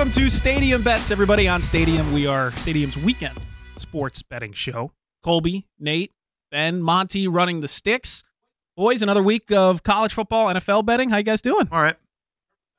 Welcome to Stadium Bets, everybody on Stadium. We are Stadium's weekend sports betting show. Colby, Nate, Ben, Monty running the sticks. Boys, another week of college football, NFL betting. How you guys doing? All right.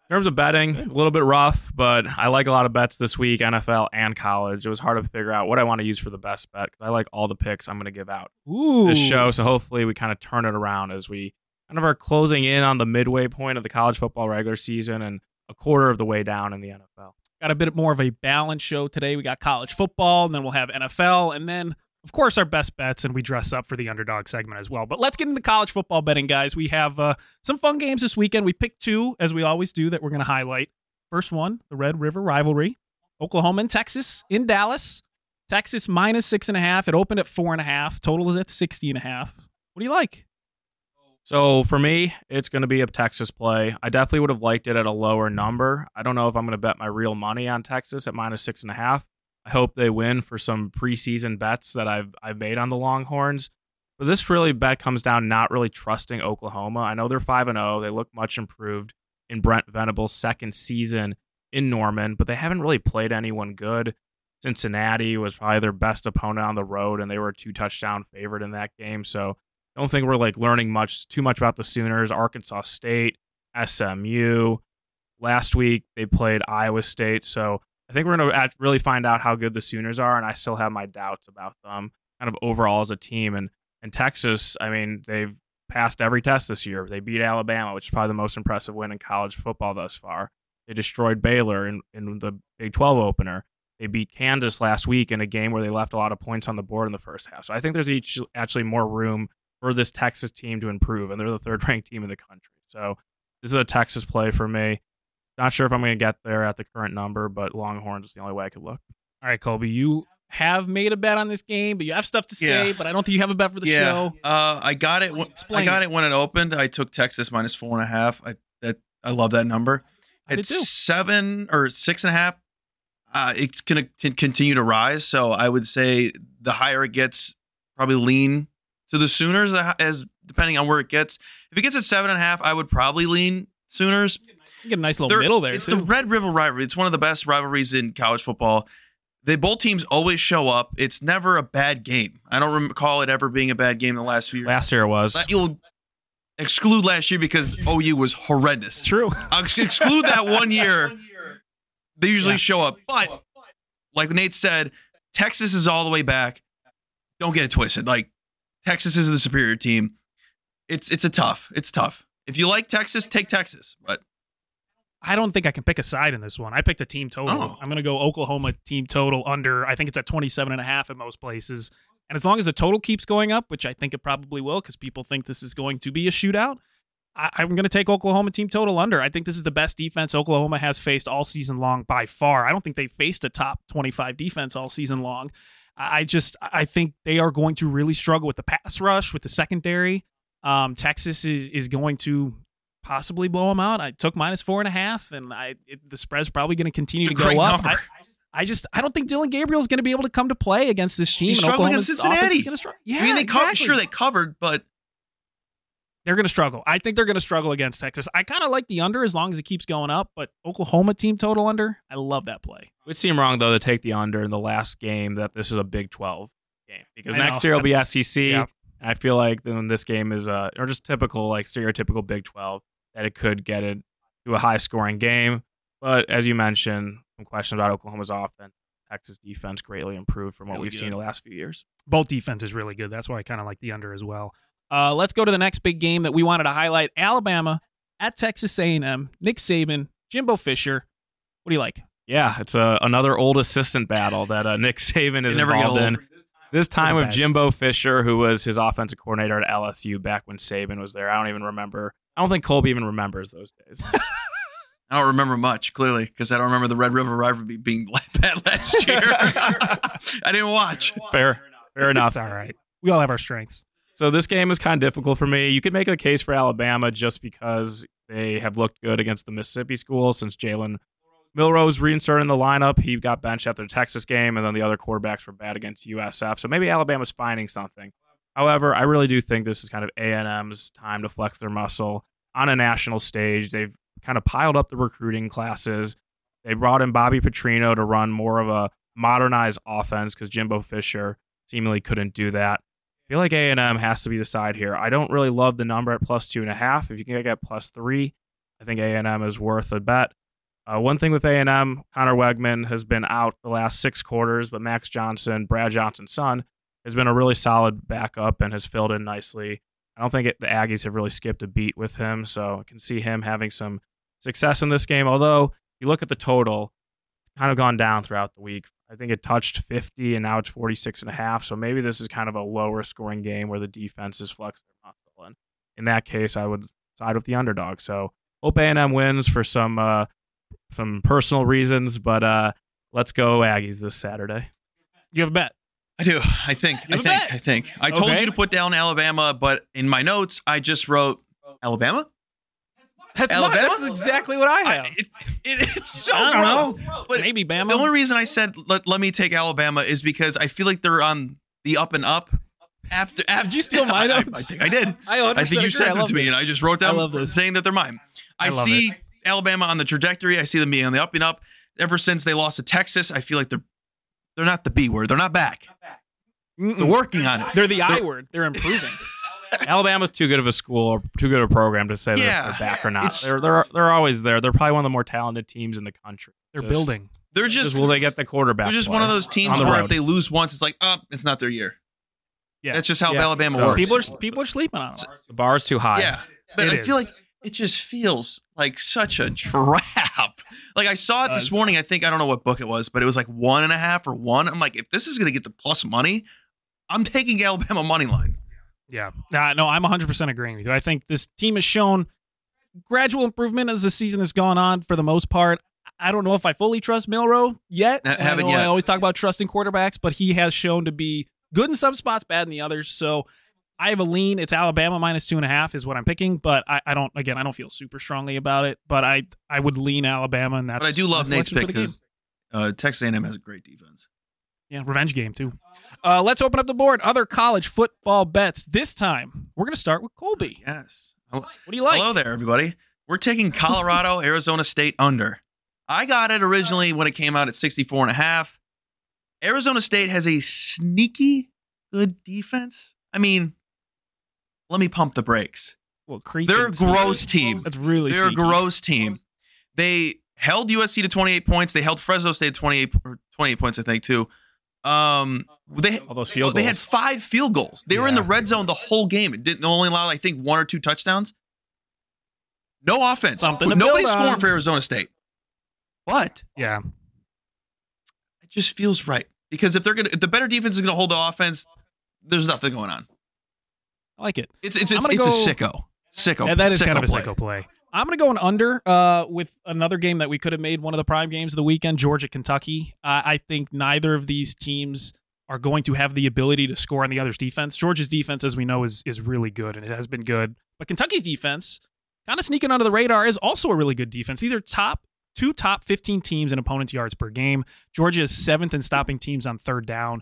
In terms of betting, a little bit rough, but I like a lot of bets this week, NFL and college. It was hard to figure out what I want to use for the best bet because I like all the picks I'm going to give out Ooh. this show. So hopefully we kind of turn it around as we kind of are closing in on the midway point of the college football regular season and a quarter of the way down in the NFL. Got a bit more of a balanced show today. We got college football, and then we'll have NFL, and then, of course, our best bets, and we dress up for the underdog segment as well. But let's get into college football betting, guys. We have uh, some fun games this weekend. We picked two, as we always do, that we're going to highlight. First one, the Red River rivalry, Oklahoma and Texas in Dallas. Texas minus six and a half. It opened at four and a half. Total is at 60 and a half. What do you like? So for me, it's going to be a Texas play. I definitely would have liked it at a lower number. I don't know if I'm going to bet my real money on Texas at minus six and a half. I hope they win for some preseason bets that I've I've made on the Longhorns. But this really bet comes down not really trusting Oklahoma. I know they're five and zero. They look much improved in Brent Venables' second season in Norman, but they haven't really played anyone good. Cincinnati was probably their best opponent on the road, and they were a two touchdown favorite in that game. So don't think we're like learning much too much about the Sooners. Arkansas State, SMU. Last week they played Iowa State, so I think we're going to really find out how good the Sooners are. And I still have my doubts about them, kind of overall as a team. And and Texas, I mean, they've passed every test this year. They beat Alabama, which is probably the most impressive win in college football thus far. They destroyed Baylor in, in the Big 12 opener. They beat Kansas last week in a game where they left a lot of points on the board in the first half. So I think there's each, actually more room for this Texas team to improve, and they're the third ranked team in the country. So this is a Texas play for me. Not sure if I'm going to get there at the current number, but Longhorns is the only way I could look. All right, Colby, you have made a bet on this game, but you have stuff to say, Yeah. but I don't think you have a bet for the yeah. show. Uh, I got it. When, Explain I got it. it when it opened. I took Texas minus four and a half. I that I love that number. I did It's seven or six and a half. Uh, it's gonna continue to rise. So I would say the higher it gets, probably lean to the Sooners uh, as depending on where it gets. If it gets at seven and a half, I would probably lean Sooners. You get a nice little They're- middle there. It's too. the Red River rivalry. It's one of the best rivalries in college football. They both teams always show up. It's never a bad game. I don't recall it ever being a bad game in the last few years. Last year it was. But You'll exclude last year because OU was horrendous. True. I'll exclude that one year. They usually Yeah. show up. But like Nate said, Texas is all the way back. Don't get it twisted. Like Texas is the superior team. It's it's a tough. It's tough. If you like Texas, take Texas. But I don't think I can pick a side in this one. I picked a team total. Oh. I'm going to go Oklahoma team total under. I think it's at 27 and a half at most places. And as long as the total keeps going up, which I think it probably will because people think this is going to be a shootout, I, I'm going to take Oklahoma team total under. I think this is the best defense Oklahoma has faced all season long by far. I don't think they faced a top 25 defense all season long. I just I think they are going to really struggle with the pass rush, with the secondary. Um, Texas is is going to possibly blow them out. I took minus four and a half, and I it, the spread's probably going to continue to go up. I, I just I just I don't think Dillon Gabriel is going to be able to come to play against this team. He's struggling against Cincinnati. going. Yeah, I mean, they exactly. Sure, they covered, but they're going to struggle. I think they're going to struggle against Texas. I kind of like the under as long as it keeps going up, but Oklahoma team total under, I love that play. It would seem wrong though to take the under in the last game that this is a Big 12 game because I next know. year will be SEC. Yeah. I feel like then this game is uh or just typical like stereotypical Big 12 that it could get it to a high scoring game. But as you mentioned, some questions about Oklahoma's offense. Texas defense greatly improved from what Really we've seen the last few years. both defenses really good. That's why I kind of like the under as well. Uh, let's go to the next big game that we wanted to highlight: Alabama at Texas A&M. Nick Saban, Jimbo Fisher. What do you like? Yeah, it's a, another old assistant battle that uh, Nick Saban is never involved in. This time with. Jimbo Fisher, who was his offensive coordinator at LSU back when Saban was there. I don't even remember I don't think Colby even remembers those days. I don't remember much, clearly, because I don't remember the Red River rivalry being that bad last year. I didn't watch. Fair, fair enough. All right. We all have our strengths. So this game is kind of difficult for me. You could make a case for Alabama just because they have looked good against the Mississippi schools since Jalen Milroe's reinserted in the lineup. He got benched after the Texas game, and then the other quarterbacks were bad against USF. So maybe Alabama's finding something. However, I really do think this is kind of A&M's time to flex their muscle on a national stage. They've kind of piled up the recruiting classes. They brought in Bobby Petrino to run more of a modernized offense because Jimbo Fisher seemingly couldn't do that. I feel like A&M has to be the side here. I don't really love the number at plus two and a half. If you can get plus three, I think A&M is worth a bet. Uh, one thing with A&M, Conner Weigman has been out the last six quarters, but Max Johnson, Brad Johnson's son, has been a really solid backup and has filled in nicely. I don't think it, the Aggies have really skipped a beat with him, so I can see him having some success in this game. Although you look at the total, it's kind of gone down throughout the week. I think it touched 50 and now it's 46 and a half. So maybe this is kind of a lower scoring game where the defense is flexed their muscle. And in that case, I would side with the underdog. So hope A&M wins for some uh, some personal reasons, but uh, let's go Aggies this Saturday. You have a bet. I do. I think. I You have think. bet. I think. I told Okay. you to put down Alabama, but in my notes, I just wrote Alabama. That's, Alabama? that's exactly what I have. I, it, it, it's so I don't gross. know. But Maybe Bama. the only reason I said let, let me take Alabama is because I feel like they're on the up and up. After, after Did you steal my I- notes? I, think I did. I, I think you sent them to me, and I just wrote them love this. saying that they're mine. I, I love see Alabama on the trajectory. I see them being on the up and up. Ever since they lost to Texas, I feel like they're they're not the B word. They're not back. They're working on it. They're the I They're- word. They're improving. Alabama's too good of a school or too good of a program to say that Yeah, they're back or not. it's- They're they're they're always there. They're probably one of the more talented teams in the country. They're Just- building. They're Just, just will they get the quarterback? they're just one of those teams on where road. if they lose once, it's like, oh, it's not their year. Yeah. That's just how Yeah. Alabama No, works. People are people are sleeping on them. the bar's too high. yeah, but It I feel like it just feels like such a trap. Like I saw it uh, this morning. I think I don't know what book it was, but it was like one and a half or one. I'm like, if this is gonna get the plus money, I'm taking Alabama money line. Yeah. Uh, no, I'm 100% agreeing with you. I think this team has shown gradual improvement as the season has gone on for the most part. I don't know if I fully trust Milroe yet. I haven't know yet. I always talk about trusting quarterbacks, but he has shown to be good in some spots, bad in the others. So I have a lean. It's Alabama minus two and a half is what I'm picking, but I, I don't. Again, I don't feel super strongly about it. But I I would lean Alabama, and that's. But I do love Nate's pick because uh, Texas A&M has a great defense. Yeah, revenge game too. Uh, let's open up the board. Other college football bets. This time, we're going to start with Colby. Yes. Hello, What do you like? hello there, everybody. We're taking Colorado, Arizona State under. I got it originally when it came out at 64 and a half. Arizona State has a sneaky good defense. I mean, let me pump the brakes. Well, They're a gross team. That's really They're a gross team. They held USC to 28 points. They held Fresno State to 28, 28 points, I think, too. Um, they All those field they had five field goals. They were in the red zone the whole game. It didn't only allow, I think, one or two touchdowns. No offense. Nobody's scoring for Arizona State. But Yeah. it just feels right because if they're gonna, if the better defense is gonna hold the offense, there's nothing going on. I like it. It's it's it's, it's go- a sicko, sicko. Yeah, that is sicko kind of a play. sicko play. I'm going to go an under uh, with another game that we could have made one of the prime games of the weekend, Georgia Kentucky. Uh, I think neither of these teams are going to have the ability to score on the other's defense. Georgia's defense, as we know, is is really good and it has been good. But Kentucky's defense, kind of sneaking under the radar, is also a really good defense. Are top two top 15 teams in opponents' yards per game. Georgia is seventh in stopping teams on third down.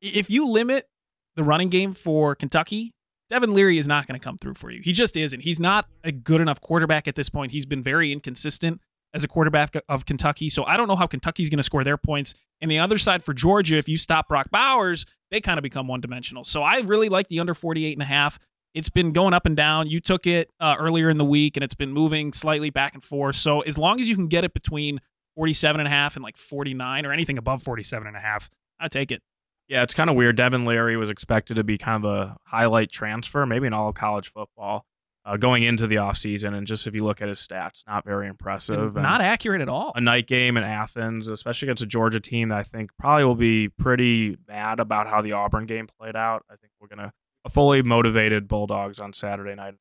If you limit the running game for Kentucky, Devin Leary is not going to come through for you. He just isn't. He's not a good enough quarterback at this point. He's been very inconsistent as a quarterback of Kentucky. So I don't know how Kentucky's going to score their points. And the other side for Georgia, if you stop Brock Bowers, they kind of become one dimensional. So I really like the under 48 and a half. It's been going up and down. You took it uh, earlier in the week and it's been moving slightly back and forth. So as long as you can get it between 47 and a half and like 49 or anything above 47 and a half, I take it. Yeah, it's kind of weird. Devin Leary was expected to be kind of the highlight transfer, maybe in all of college football, uh, going into the offseason. And just if you look at his stats, not very impressive. And Not accurate at all. a night game in Athens, especially against a Georgia team that I think probably will be pretty bad about how the Auburn game played out. I think we're going to a fully motivated Bulldogs on Saturday night.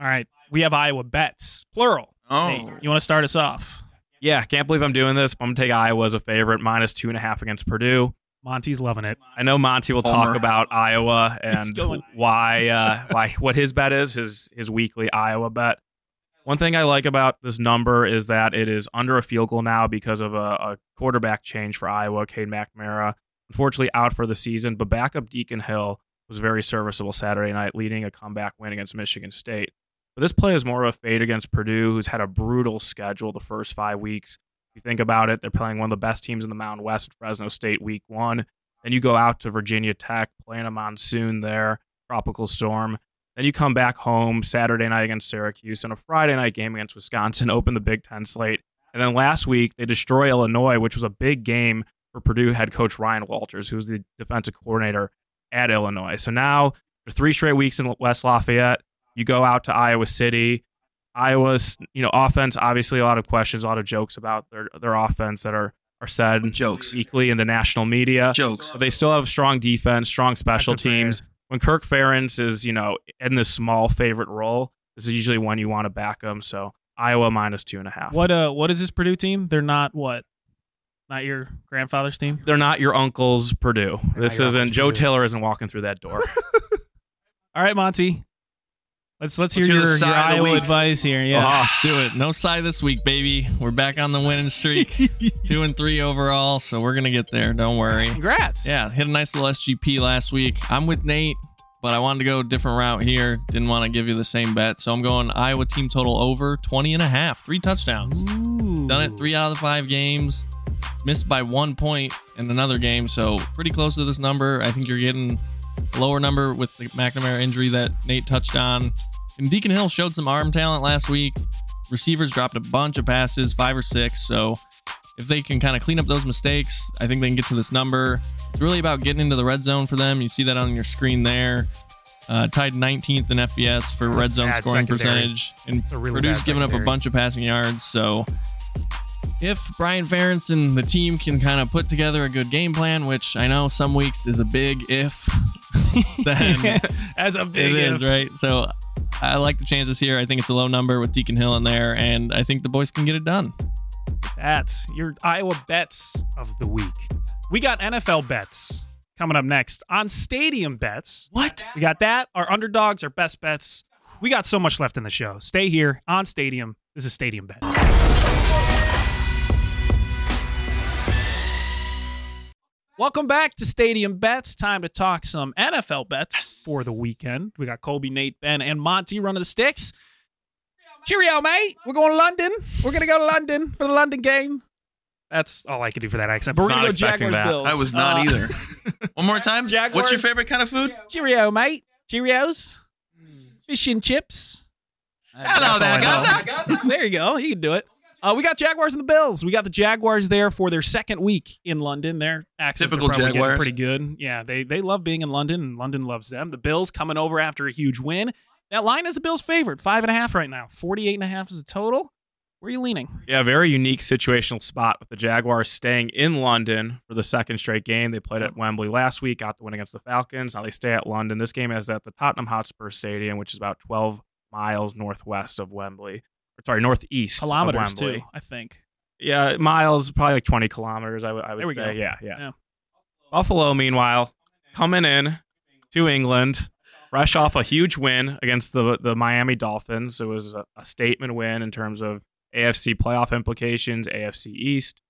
All right. We have Iowa bets, plural. Oh, Hey, you want to start us off? Yeah, can't believe I'm doing this. I'm gonna take Iowa as a favorite, minus two and a half against Purdue. Monty's loving it. I know Monty will Homer. talk about Iowa and why uh, why what his bet is his his weekly Iowa bet. One thing I like about this number is that it is under a field goal now because of a, a quarterback change for Iowa. Cade McNamara, unfortunately, out for the season, but backup Deacon Hill was very serviceable Saturday night, leading a comeback win against Michigan State. But this play is more of a fade against Purdue, who's had a brutal schedule the first five weeks. You think about it, they're playing one of the best teams in the Mountain West, Fresno State, week one. Then you go out to Virginia Tech, playing a monsoon there, tropical storm. Then you come back home Saturday night against Syracuse and a Friday night game against Wisconsin, open the Big Ten slate. And then last week, they destroy Illinois, which was a big game for Purdue head coach Ryan Walters, who's the defensive coordinator at Illinois. So now, for three straight weeks in West Lafayette, you go out to Iowa City. Iowa's, you know, offense, obviously a lot of questions, a lot of jokes about their, their offense that are, are said Jokes. weekly in the national media. jokes. But they still have strong defense, strong special That's a fair. teams. When Kirk Ferentz is, you know, in this small favorite role, this is usually when you want to back them. So Iowa minus two and a half. What uh what is this Purdue team? They're not what? Not your grandfather's team? They're not your uncle's Purdue. This isn't Joe Purdue. Taylor isn't walking through that door. All right, Monty. Let's let's, Let's hear, hear your, your side of the Iowa advice here. Yeah. Ah, Do it. No side this week, baby. We're back on the winning streak. Two and three overall, so we're gonna get there. Don't worry. Congrats. Yeah, hit a nice little SGP last week. I'm with Nate, but I wanted to go a different route here. Didn't want to give you the same bet, so I'm going Iowa team total over 20 and a half, three touchdowns. Ooh. Done it three out of the five games. Missed by one point in another game, so pretty close to this number. I think you're getting a lower number with the McNamara injury that Nate touched on. And Deacon Hill showed some arm talent last week. Receivers dropped a bunch of passes, five or six. So if they can kind of clean up those mistakes, I think they can get to this number. It's really about getting into the red zone for them. You see that on your screen there. Uh, tied 19th in FBS for red zone Bad scoring secondary. percentage, and really Purdue's giving up a bunch of passing yards. So if Brian Ferentz and the team can kind of put together a good game plan, which I know some weeks is a big if, then That's a it big is right. So I like the chances here. I think it's a low number with Deacon Hill in there, and I think the boys can get it done. That's your Iowa bets of the week. We got NFL bets coming up next on Stadium Bets. What? We got that, our underdogs, our best bets. We got so much left in the show. Stay here on Stadium. This is Stadium Bets. Welcome back to Stadium Bets. Time to talk some NFL bets for the weekend. We got Colby, Nate, Ben, and Monty running the sticks. Cheerio, mate. We're going to London. We're going to go to London for the London game. That's all I can do for that accent. But we're going to go expecting Jaguars that. Bills. I was not Uh, either. One more time. Jaguars. What's your favorite kind of food? Cheerio, mate. Cheerios. Fish and chips. Hello there. I know. that. Got that. There you go. You can do it. Uh, we got Jaguars and the Bills. We got the Jaguars there for their second week in London. Their accents Typical are probably getting Jaguars. pretty good. Yeah, they they love being in London, and London loves them. The Bills coming over after a huge win. That line is the Bills' favorite, five and a half right now. Forty-eight and a half is the total. Where are you leaning? Yeah, very unique situational spot with the Jaguars staying in London for the second straight game. They played at Wembley last week, got the win against the Falcons. Now they stay at London. This game is at the Tottenham Hotspur Stadium, which is about 12 miles northwest of Wembley. Or, sorry, northeast Kilometers too, I think. Yeah, miles, probably like 20 kilometers, I would I would There we say. go. Yeah, yeah, Yeah. Buffalo, meanwhile, coming in to England, fresh off a huge win against the the Miami Dolphins. It was a, a statement win in terms of AFC playoff implications, AFC East.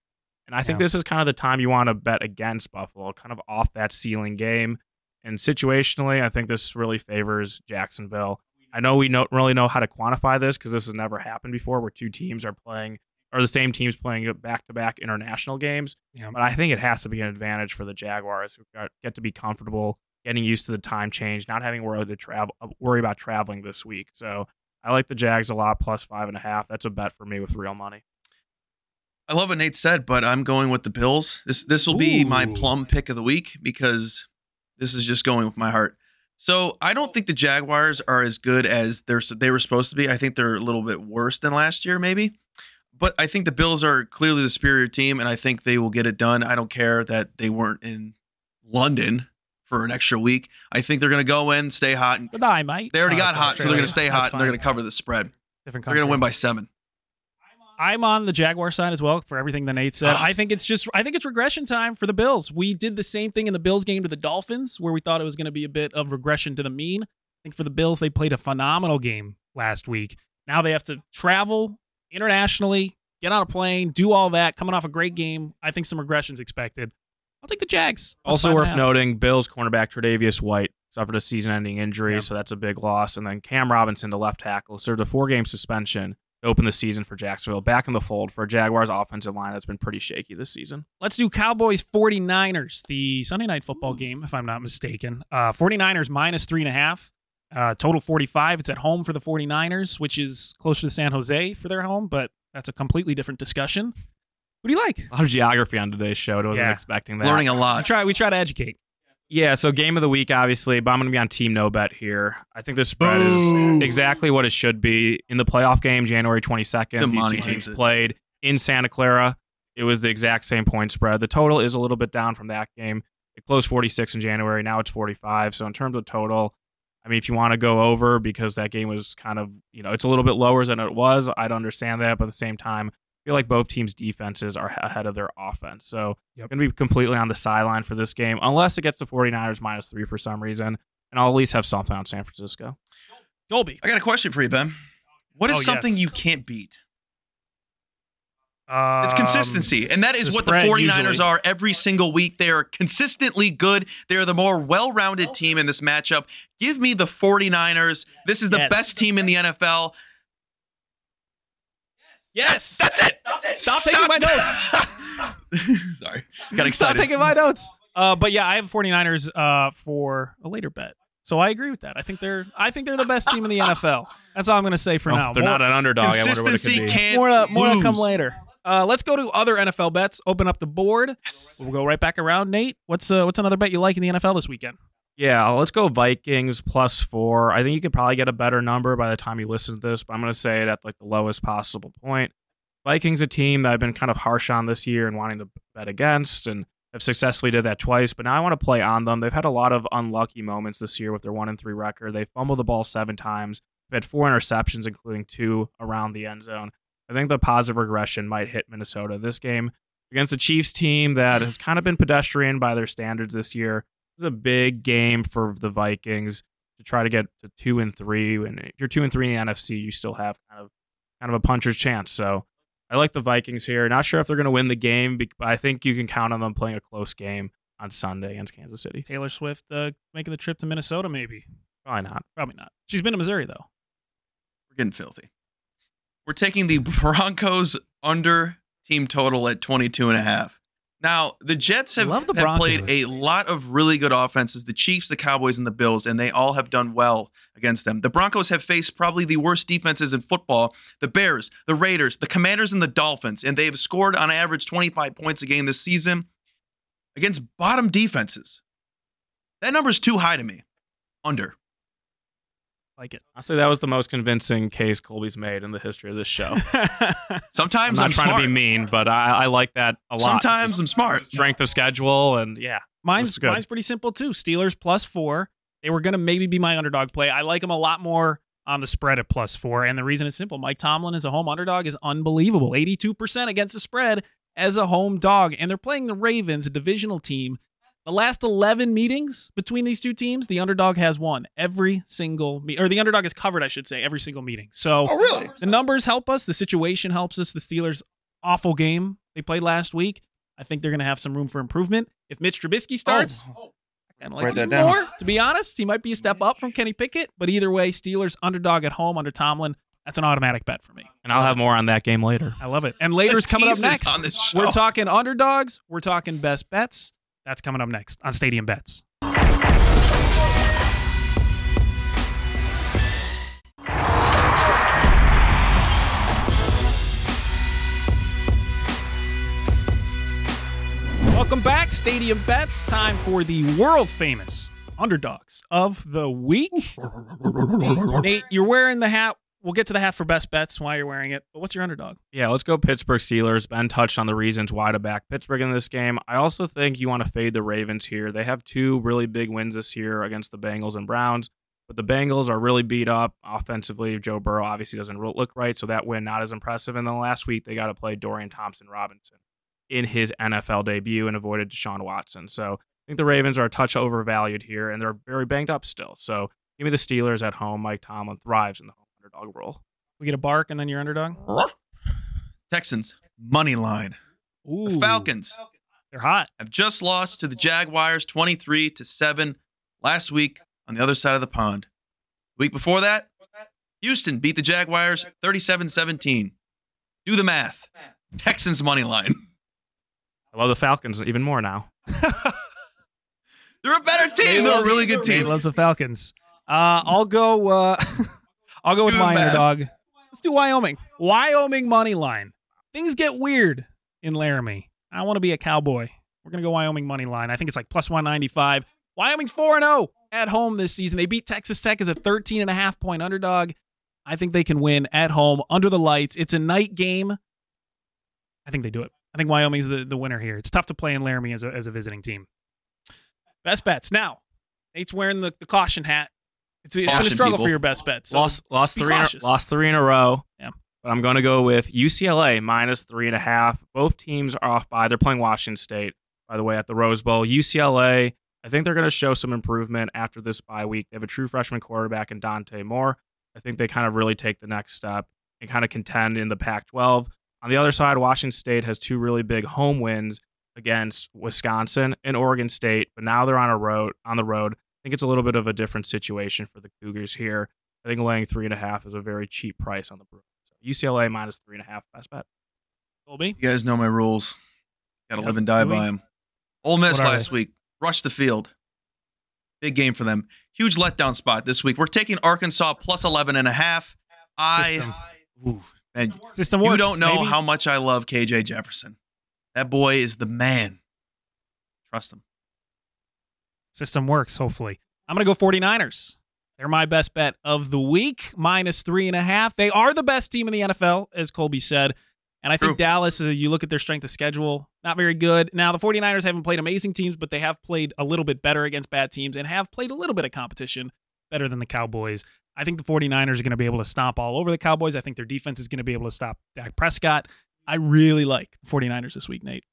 And I think Yeah. this is kind of the time you want to bet against Buffalo, kind of off that ceiling game. And situationally, I think this really favors Jacksonville. I know we don't really know how to quantify this because this has never happened before where two teams are playing, or the same teams playing back to back international games. Yeah. But I think it has to be an advantage for the Jaguars who got, get to be comfortable getting used to the time change, not having worry to travel, uh, worry about traveling this week. So I like the Jags a lot, plus five and a half. That's a bet for me with real money. I love what Nate said, but I'm going with the Bills. This this will be my plum pick of the week because this is just going with my heart. So I don't think the Jaguars are as good as they're they were supposed to be. I think they're a little bit worse than last year, maybe. But I think the Bills are clearly the superior team, and I think they will get it done. I don't care that they weren't in London for an extra week. I think they're going to go in, stay hot, and Good eye, mate. they already Oh, got hot, so they're going to stay hot and they're going to cover the spread. Different They're going to win by seven. I'm on the Jaguar side as well for everything that Nate said. I think it's just I think it's regression time for the Bills. We did the same thing in the Bills game to the Dolphins where we thought it was going to be a bit of regression to the mean. I think for the Bills they played a phenomenal game last week. Now they have to travel internationally, get on a plane, do all that, coming off a great game. I think some regressions expected. I'll take the Jags. Also five and a worth noting, Bills cornerback Tre'Davious White suffered a season-ending injury, so that's a big loss. And then Cam Robinson, the left tackle, served a four-game suspension open the season for Jacksonville. Back in the fold for a Jaguars offensive line that's been pretty shaky this season. Let's do Cowboys 49ers, the Sunday night football game, if I'm not mistaken. Uh, 49ers minus three and a half, uh, total 45. It's at home for the 49ers, which is closer to San Jose for their home, but that's a completely different discussion. What do you like? A lot of geography on today's show. I wasn't Yeah. expecting that. Learning a We lot. try, we try to educate. Yeah, so game of the week, obviously, but I'm going to be on Team No Bet here. I think this spread Boo. is exactly what it should be. In the playoff game, January 22nd, The these two teams it. played in Santa Clara. It was the exact same point spread. The total is a little bit down from that game. It closed 46 in January. Now it's 45. So in terms of total, I mean, if you want to go over because that game was kind of, you know, it's a little bit lower than it was, I'd understand that. But at the same time, feel like both teams' defenses are ahead of their offense. So Yep. going to be completely on the sideline for this game, unless it gets to 49ers minus three for some reason. And I'll at least have something on San Francisco. Colby. I got a question for you, Ben. What is Oh, something yes. you can't beat? Um, It's consistency. And that is the what the spread 49ers usually. are every single week. They are consistently good. They are the more well rounded team in this matchup. Give me the 49ers. This is the Yes. best team in the NFL. Yes. That's it. That's it. Stop taking my notes. Sorry. Got excited. Stop taking my notes. Uh, but yeah, I have 49ers uh, for a later bet. So I agree with that. I think they're I think they're the best team in the NFL. That's all I'm going to say for Oh, now. they're More- not an underdog. I wonder what it Consistency could be. can't more to, more to come later. Uh, let's go to other NFL bets. Open up the board. We'll go right back around. Nate, what's uh, what's another bet you like in the NFL this weekend? Yeah, let's go Vikings plus four. I think you could probably get a better number by the time you listen to this, but I'm going to say it at like the lowest possible point. Vikings, a team that I've been kind of harsh on this year and wanting to bet against, and have successfully did that twice. But now I want to play on them. They've had a lot of unlucky moments this year with their one and three record. They fumbled the ball seven times. They've had four interceptions, including two around the end zone. I think the positive regression might hit Minnesota this game against a Chiefs team that has kind of been pedestrian by their standards this year. This is a big game for the Vikings to try to get to two and three. And if you're two and three in the NFC, you still have kind of kind of a puncher's chance. So I like the Vikings here. Not sure if they're going to win the game, but I think you can count on them playing a close game on Sunday against Kansas City. Taylor Swift uh, making the trip to Minnesota, maybe. Probably not. Probably not. She's been to Missouri though. We're getting filthy. We're taking the Broncos under team total at 22 and a half. Now, the Jets have, the have played a lot of really good offenses, the Chiefs, the Cowboys, and the Bills, and they all have done well against them. The Broncos have faced probably the worst defenses in football the Bears, the Raiders, the Commanders, and the Dolphins, and they've scored on average 25 points a game this season against bottom defenses. That number's too high to me. Under. Like it. Honestly, that was the most convincing case Colby's made in the history of this show. Sometimes I'm Sometimes not I'm, trying smart. to be mean, but I, I like that a lot. Sometimes Just I'm smart. strength of schedule and yeah. mine's mine's pretty simple too. Steelers plus four. They were gonna maybe be my underdog play. I like them a lot more on the spread at plus four, and the reason is simple. Mike Tomlin as a home underdog is unbelievable. Eighty-two percent against the spread as a home dog, and they're playing the Ravens, a divisional team. The last eleven meetings between these two teams, the underdog has won every single meet, or the underdog is covered, I should say, every single meeting. So Oh, really? the numbers help us. The situation helps us. The Steelers' awful game they played last week. I think they're going to have some room for improvement. If Mitch Trubisky starts, oh. I kind of like Write him that down. more. To be honest, he might be a step up from Kenny Pickett. But either way, Steelers underdog at home under Tomlin. That's an automatic bet for me. And I'll have more on that game later. I love it. And later's coming up next. on this show. We're talking underdogs. We're talking best bets. That's coming up next on Stadium Bets. Welcome back, Stadium Bets. Time for the world famous underdogs of the week. Nate, you're wearing the hat we'll get to the hat for best bets while you're wearing it. But what's your underdog? Yeah, let's go Pittsburgh Steelers. Ben touched on the reasons why to back Pittsburgh in this game. I also think you want to fade the Ravens here. They have two really big wins this year against the Bengals and Browns, but the Bengals are really beat up offensively. Joe Burrow obviously doesn't look right, so that win not as impressive. And then last week they got to play Dorian Thompson Robinson in his NFL debut and avoided Deshaun Watson. So I think the Ravens are a touch overvalued here, and they're very banged up still. So give me the Steelers at home. Mike Tomlin thrives in the home underdog role. We get a bark and then your underdog. Texans money line. Ooh, The Falcons They're hot. have just lost to the Jaguars 23 to 7 last week on the other side of the pond. The week before that, Houston beat the Jaguars 37-17. Do the math. Texans money line. I love the Falcons even more now. They're a better team. They're a really good Nate team. loves the Falcons. Uh, I'll go. Uh, I'll go with Do my math. underdog. Let's do Wyoming. Wyoming money line. Things get weird in Laramie. I want to be a cowboy. We're gonna go Wyoming money line. I think it's like plus one ninety five. Wyoming's four and zero at home this season. They beat Texas Tech as a 13 and a half point underdog. I think they can win at home under the lights. It's a night game. I think they do it. I think Wyoming's the, the winner here. It's tough to play in Laramie as a, as a visiting team. Best bets. Now, Nate's wearing the, the caution hat. It's, it's been a struggle people. for your best bet. So lost lost three in a, lost three in a row. Yeah. But I'm going to go with UCLA minus three and a half. Both teams are off by. They're playing Washington State, by the way, at the Rose Bowl. UCLA, I think they're going to show some improvement after this bye week. They have a true freshman quarterback in Dante Moore. I think they kind of really take the next step and kind of contend in the Pac 12. On the other side, Washington State has two really big home wins against Wisconsin and Oregon State, but now they're on a road on the road. I think it's a little bit of a different situation for the Cougars here. I think laying three and a half is a very cheap price on the Bruins. So UCLA minus three and a half, best bet. Colby. You guys know my rules. Got to Yep. live and die Do we? by them. Ole Miss What are last week rushed the field. Big game for them. Huge letdown spot this week. We're taking Arkansas plus 11 and a half. System. I, ooh, man, System works. you don't know baby. how much I love KJ Jefferson. That boy is the man. Trust him. System works, hopefully. I'm going to go 49ers. They're my best bet of the week, minus three and a half. They are the best team in the NFL, as Colby said. And I think True. Dallas, uh, you look at their strength of schedule, not very good. Now, the 49ers haven't played amazing teams, but they have played a little bit better against bad teams and have played a little bit of competition better than the Cowboys. I think the 49ers are going to be able to stomp all over the Cowboys. I think their defense is going to be able to stop Dak Prescott. I really like the 49ers this week, Nate.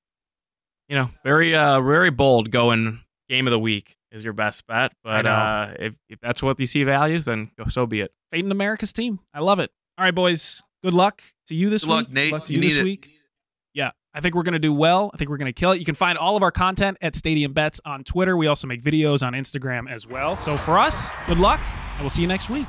You know, very uh very bold going game of the week is your best bet. But uh if, if that's what you see values, then so be it. Fading America's team. I love it. All right, boys. Good luck to you this Good week. luck, Nate. Good luck to You you, this need it. week. Yeah, I think we're going to do well. I think we're going to kill it. You can find all of our content at Stadium Bets on Twitter. We also make videos on Instagram as well. So for us, good luck, and we'll see you next week.